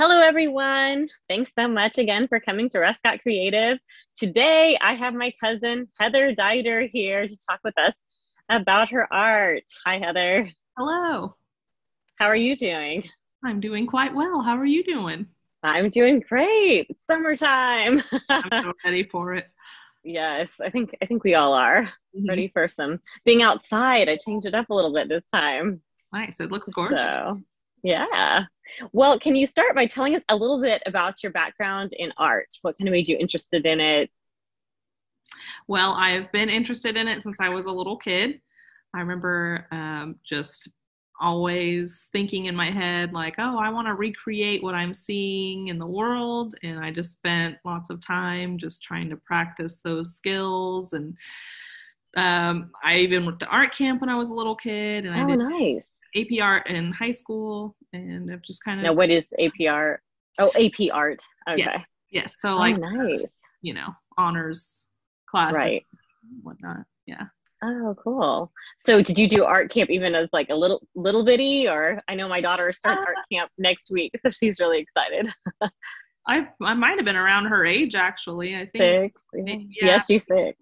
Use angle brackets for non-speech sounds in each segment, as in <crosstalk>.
Hello, everyone. Thanks so much again for coming to Ruscott Creative. Today, I have my cousin Heather Dieter here to talk with us about her art. Hi, Heather. Hello. How are you doing? I'm doing quite well. How are you doing? I'm doing great. It's summertime. I'm so <laughs> ready for it. Yes, I think I think we all are mm-hmm. ready for some being outside. I changed it up a little bit this time. Nice. It looks gorgeous. So, yeah. Well, can you start by telling us a little bit about your background in art? What kind of made you interested in it? Well, I've been interested in it since I was a little kid. I remember um, just always thinking in my head, like, oh, I want to recreate what I'm seeing in the world. And I just spent lots of time just trying to practice those skills. And um, I even went to art camp when I was a little kid. And I oh, did nice. AP art in high school. And I've just kind of. Now, what is AP art? Oh, AP art. Okay. Yes. yes. So, like, oh, nice. you know, honors class. Right. whatnot. Yeah. Oh, cool. So did you do art camp even as like a little little bitty or I know my daughter starts uh, art camp next week, so she's really excited. <laughs> I I might have been around her age actually. I think six. Yeah, yeah she's six.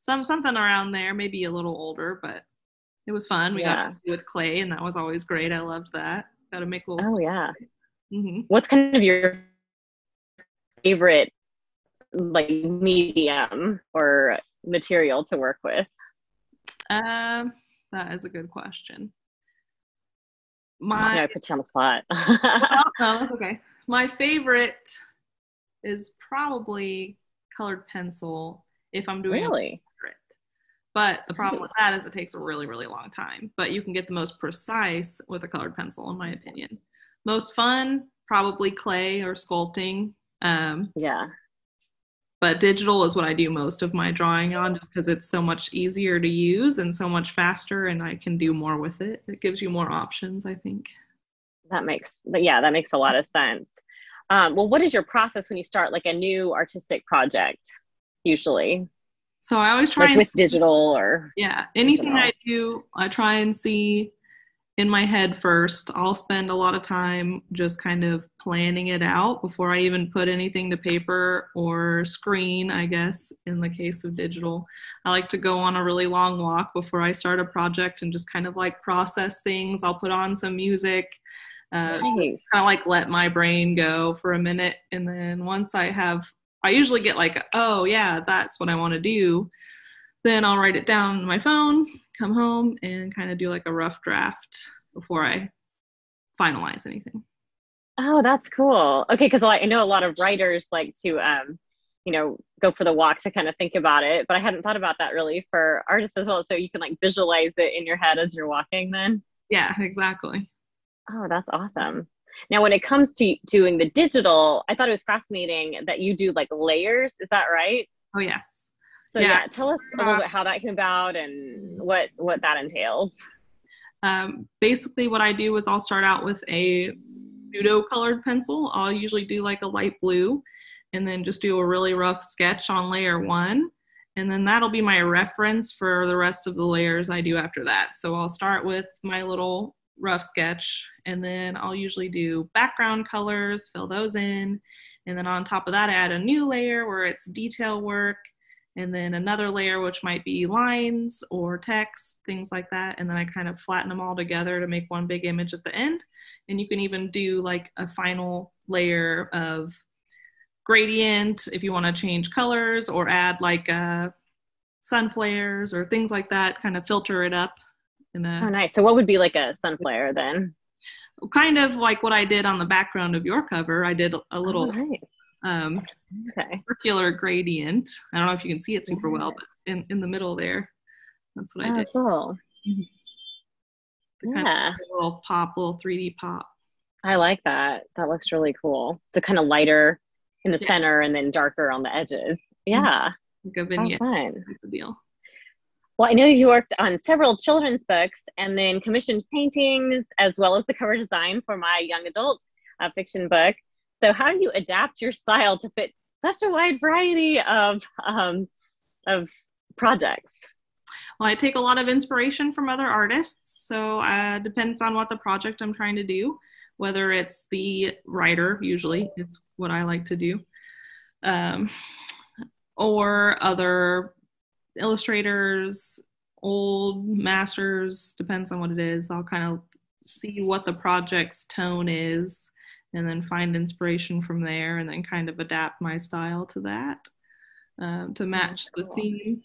Some something around there, maybe a little older, but it was fun. We yeah. got to do with clay and that was always great. I loved that. Got to make little Oh yeah. Mm-hmm. What's kind of your favorite like medium or material to work with? Um, that is a good question. My I put you on the spot. well, <laughs> no, that's okay. My favorite is probably colored pencil if I'm doing really. But the problem with that is it takes a really, really long time. But you can get the most precise with a colored pencil, in my opinion. Most fun, probably clay or sculpting. Um, yeah but digital is what I do most of my drawing on just because it's so much easier to use and so much faster and I can do more with it. It gives you more options, I think. That makes, but yeah, that makes a lot of sense. Um, well, what is your process when you start like a new artistic project usually? So I always try like and, with digital or yeah, anything I do, I try and see in my head first. I'll spend a lot of time just kind of planning it out before I even put anything to paper or screen, I guess, in the case of digital. I like to go on a really long walk before I start a project and just kind of like process things. I'll put on some music. Uh, nice. kind of like let my brain go for a minute and then once i have i usually get like oh yeah that's what i want to do then i'll write it down on my phone come home and kind of do like a rough draft before I finalize anything. Oh, that's cool. Okay, because I know a lot of writers like to, um, you know, go for the walk to kind of think about it, but I hadn't thought about that really for artists as well. So you can like visualize it in your head as you're walking. Then. Yeah, exactly. Oh, that's awesome. Now, when it comes to doing the digital, I thought it was fascinating that you do like layers. Is that right? Oh, yes. So yeah, yeah tell us a little bit how that came about and what what that entails. Um, basically, what I do is I'll start out with a pseudo colored pencil. I'll usually do like a light blue, and then just do a really rough sketch on layer one, and then that'll be my reference for the rest of the layers I do after that. So I'll start with my little rough sketch, and then I'll usually do background colors, fill those in, and then on top of that, I add a new layer where it's detail work and then another layer which might be lines or text things like that and then i kind of flatten them all together to make one big image at the end. And you can even do like a final layer of gradient if you want to change colors or add like uh, sun flares or things like that kind of filter it up in a, oh nice so what would be like a sun flare then kind of like what i did on the background of your cover i did a little oh, nice um, okay. circular gradient. I don't know if you can see it super well, but in, in the middle there, that's what oh, I did. Cool. Mm-hmm. Yeah. little pop, little 3D pop. I like that. That looks really cool. So kind of lighter in the yeah. center and then darker on the edges. Mm-hmm. Yeah. Like a vignette. Fun. deal. Well, I know you worked on several children's books and then commissioned paintings as well as the cover design for my young adult uh, fiction book. So how do you adapt your style to fit such a wide variety of um, of projects? Well, I take a lot of inspiration from other artists, so uh, depends on what the project I'm trying to do. whether it's the writer, usually is what I like to do, um, or other illustrators, old masters, depends on what it is. I'll kind of see what the project's tone is and then find inspiration from there and then kind of adapt my style to that um, to match the theme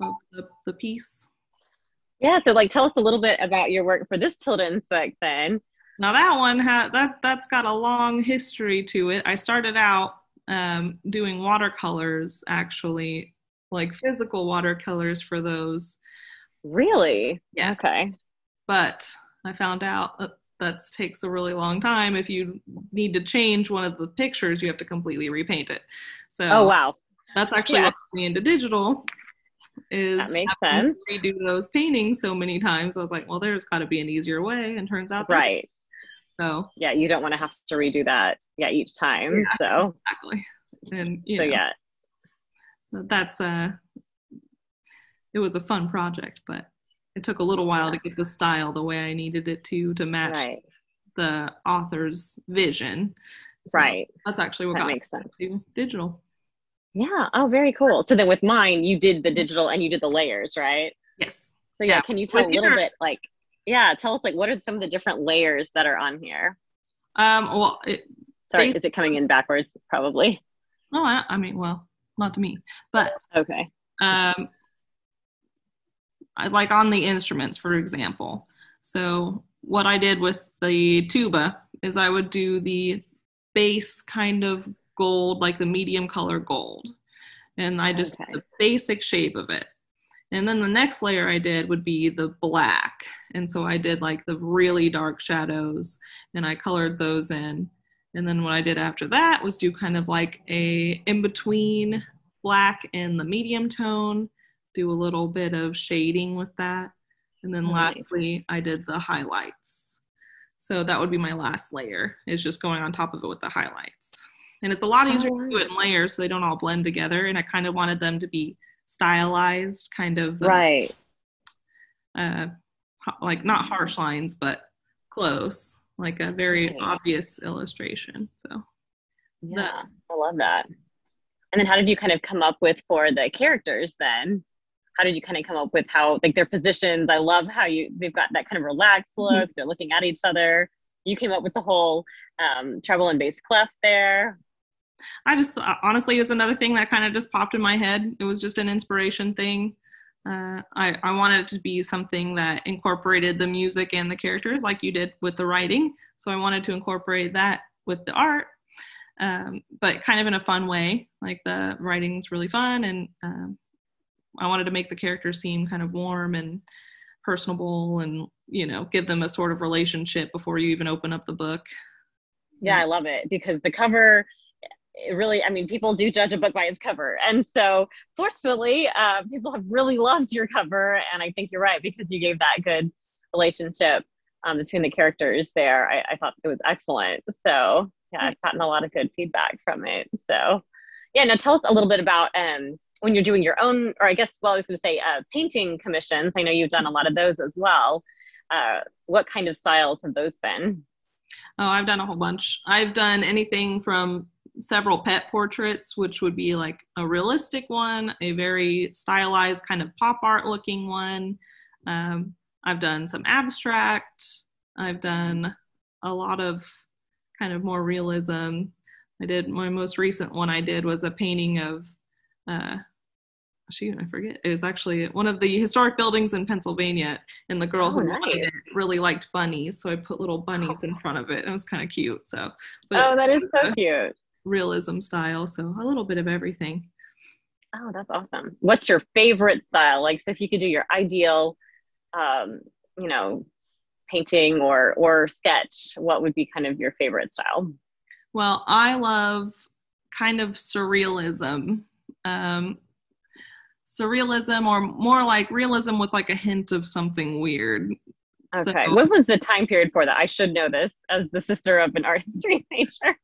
of the, the piece. Yeah, so like tell us a little bit about your work for this children's book then. Now that one had that that's got a long history to it. I started out um, doing watercolors actually, like physical watercolors for those. Really? Yes. Okay. But I found out that that takes a really long time. If you need to change one of the pictures, you have to completely repaint it. So oh wow, that's actually yeah. what got me into digital. Is that makes sense. Redo those paintings so many times. I was like, well, there's got to be an easier way, and turns out right. So yeah, you don't want to have to redo that yeah each time. Yeah, so exactly, and you so know, yeah, that's uh, it was a fun project, but it took a little while to get the style the way I needed it to to match right. the author's vision. So right. That's actually what that got makes sense. Digital. Yeah. Oh, very cool. So then with mine, you did the digital and you did the layers, right? Yes. So yeah, yeah. can you tell with a little your... bit like yeah, tell us like what are some of the different layers that are on here? Um well it, sorry, is it coming in backwards probably? No, I, I mean, well, not to me. But okay. Um I, like on the instruments, for example. So what I did with the tuba is I would do the base kind of gold, like the medium color gold. And I just okay. the basic shape of it. And then the next layer I did would be the black. And so I did like the really dark shadows and I colored those in. And then what I did after that was do kind of like a in between black and the medium tone do a little bit of shading with that. And then nice. lastly, I did the highlights. So that would be my last layer, is just going on top of it with the highlights. And it's a lot easier oh. to do it in layers so they don't all blend together. And I kind of wanted them to be stylized, kind of. Uh, right. Uh, like not harsh lines, but close, like a very nice. obvious illustration. So, yeah, that. I love that. And then how did you kind of come up with for the characters then? how did you kind of come up with how like their positions i love how you they've got that kind of relaxed mm-hmm. look mm-hmm. they're looking at each other you came up with the whole um, treble and bass clef there i just uh, honestly is another thing that kind of just popped in my head it was just an inspiration thing uh, I, I wanted it to be something that incorporated the music and the characters like you did with the writing so i wanted to incorporate that with the art um, but kind of in a fun way like the writing's really fun and um, I wanted to make the characters seem kind of warm and personable and, you know, give them a sort of relationship before you even open up the book. Yeah, I love it because the cover it really i mean people do judge a book by its cover and so fortunately uh, people have really loved your cover and i think you're right because you gave that good relationship um, between the characters there I, I, thought it was excellent so yeah i've gotten a lot of good feedback from it so yeah now tell us a little bit about um, when you're doing your own, or I guess, well, I was going to say uh, painting commissions. I know you've done a lot of those as well. Uh, what kind of styles have those been? Oh, I've done a whole bunch. I've done anything from several pet portraits, which would be like a realistic one, a very stylized kind of pop art looking one. Um, I've done some abstract. I've done a lot of kind of more realism. I did my most recent one I did was a painting of uh, shoot, I forget. It was actually one of the historic buildings in Pennsylvania, and the girl oh, who nice. it really liked bunnies, so I put little bunnies oh. in front of it. It was kind of cute. So, oh, that is so <laughs> cute. Realism style, so a little bit of everything. Oh, that's awesome. What's your favorite style? Like, so if you could do your ideal, um, you know, painting or or sketch, what would be kind of your favorite style? Well, I love kind of surrealism. Um, surrealism or more like realism with like a hint of something weird. Okay. So, what was the time period for that? I should know this as the sister of an art history <laughs> major.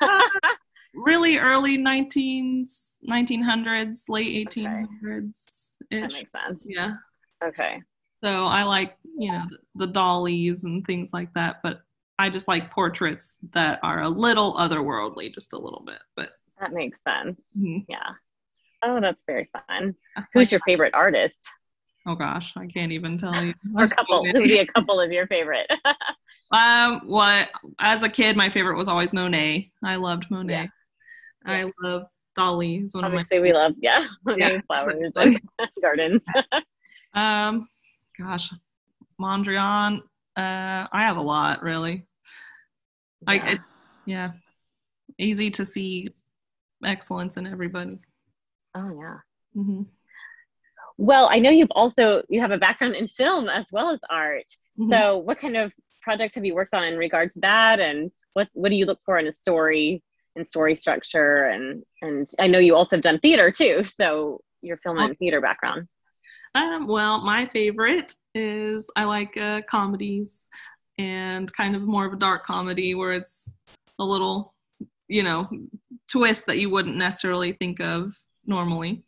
uh, <laughs> really early 19, 1900s, late 1800s. Okay. That makes sense. Yeah. Okay. So I like, you know, the Dalis and things like that, but I just like portraits that are a little otherworldly, just a little bit. But that makes sense. mhm. Yeah. Oh, that's very fun. Who's your favorite artist? Oh gosh, I can't even tell you. <laughs> Or a couple? Who many. would be a couple of your favorite? <laughs> Um, well, as a kid, my favorite was always Monet. I loved Monet. I love Dali. He's one of Obviously, we love yeah, <laughs> Yeah, flowers exactly. and gardens. Um, gosh, Mondrian. Uh, I have a lot really. I Yeah. it, yeah, easy to see excellence in everybody. oh yeah. hmm Well, I know you've also you have a background in film as well as art. Mm-hmm. So, what kind of projects have you worked on in regard to that, and what what do you look for in a story and story structure? And and I know you also have done theater too. So, your film and theater background. Um, well, my favorite is I like uh, comedies and kind of more of a dark comedy where it's a little, you know, twist that you wouldn't necessarily think of normally.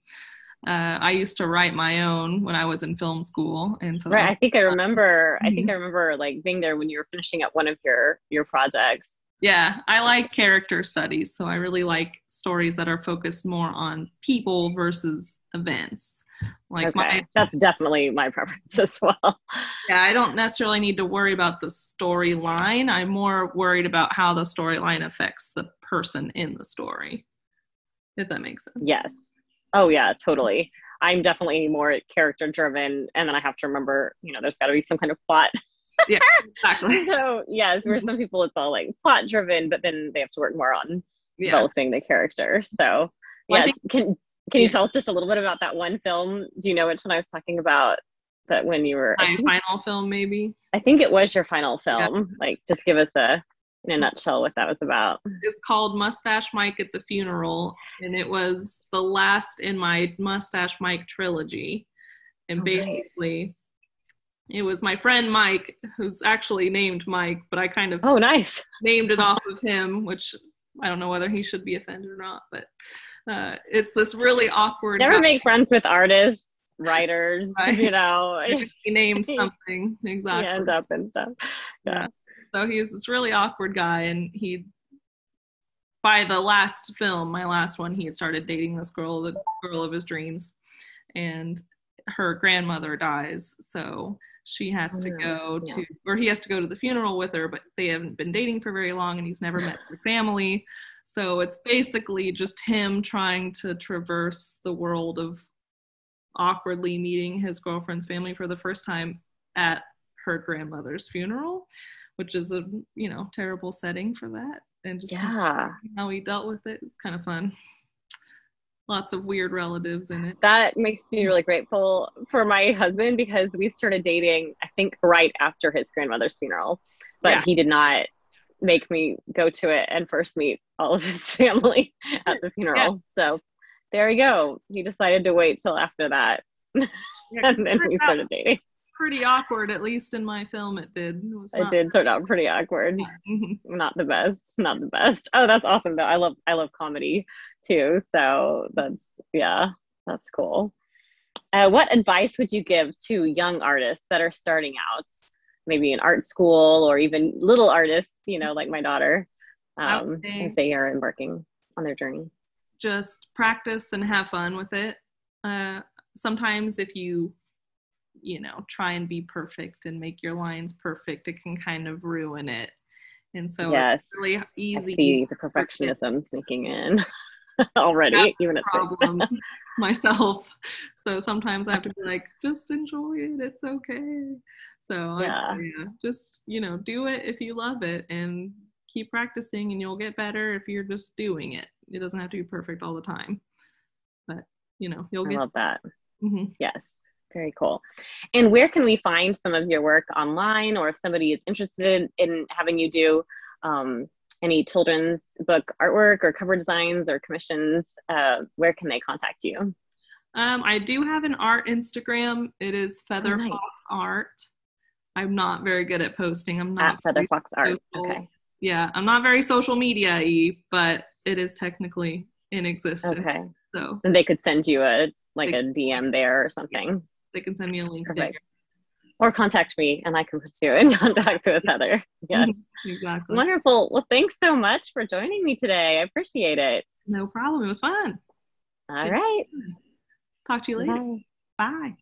Uh, I used to write my own when I was in film school, and so Right. I think I remember. I Mm-hmm. think I remember like being there when you were finishing up one of your your projects. yeah, I like character studies, so I really like stories that are focused more on people versus events. Like okay, my that's definitely my preference <laughs> as well. Yeah, I don't necessarily need to worry about the storyline. I'm more worried about how the storyline affects the person in the story. If that makes sense. Yes. Oh yeah, totally. I'm definitely more character driven, and then I have to remember, you know, there's got to be some kind of plot. Yeah, exactly. <laughs> so yes, for some people it's all like plot driven, but then they have to work more on Yeah. developing the character. So Well, yes, can can you yeah. tell us just a little bit about that one film? Do you know which one I was talking about? That when you were, My think, final film, maybe, I think it was your final film. Like, just give us a in a nutshell what that was about. It's called Mustache Mike at the Funeral, and it was the last in my Mustache Mike trilogy. And Oh, nice. basically, it was my friend Mike, who's actually named Mike, but I kind of Oh, nice. named it off of him, which I don't know whether he should be offended or not, but uh, it's this really awkward. Never guy. make friends with artists, writers. Right. You know, <laughs> he named <laughs> something you exactly. end up and stuff. Yeah. So he was this really awkward guy, and he, by the last film, my last one, he had started dating this girl, the girl of his dreams, and her grandmother dies, so she has to Oh, go yeah. to, or he has to go to the funeral with her, but they haven't been dating for very long, and he's never met her family. So it's basically just him trying to traverse the world of awkwardly meeting his girlfriend's family for the first time at her grandmother's funeral, which is a you know terrible setting for that, and just Yeah, how he dealt with it. It's kind of fun. Lots of weird relatives in it. that makes me really grateful for my husband because we started dating, I think, right after his grandmother's funeral, but Yeah. he did not make me go to it and first meet all of his <laughs> family at the funeral. So there you go. He decided to wait till after that, Yeah, <laughs> and then we turned out started dating. Pretty awkward, at least in my film. It did. It It did turn out pretty awkward. Mhm. not the best not the best oh that's awesome though i love i love comedy too so that's yeah that's cool uh, what advice would you give to young artists that are starting out maybe in art school or even little artists you know like my daughter um, as they are embarking on their journey just practice and have fun with it. Uh, sometimes if you, you know, try and be perfect and make your lines perfect, it can kind of ruin it. And so yes it's really i easy. see the perfectionism sneaking in <laughs> already That's even at problem <laughs> myself. So sometimes I have to be like, just enjoy it. It's okay. So Yeah. say, yeah, just you know, do it if you love it and keep practicing, and you'll get better if you're just doing it. It doesn't have to be perfect all the time, but you know, you'll i get. love that mhm. Yes, very cool. And where can we find some of your work online, or if somebody is interested in having you do um, any children's book artwork or cover designs or commissions? Uh, where can they contact you? Um, I do have an art Instagram. It is Feather Oh, nice. Fox Art. I'm not very good at posting. I'm not At Feather Fox Art. Okay. yeah, I'm not very social media y, but it is technically in existence. Okay. So And they could send you a like They- a DM there or something. They can send me a link. there. Perfect. Or contact me and I can put you in <laughs> contact with Heather. <laughs> Yes. Exactly. Wonderful. Well, thanks so much for joining me today. I appreciate it. No problem. It was fun. All right. Talk to you later. Bye. Bye.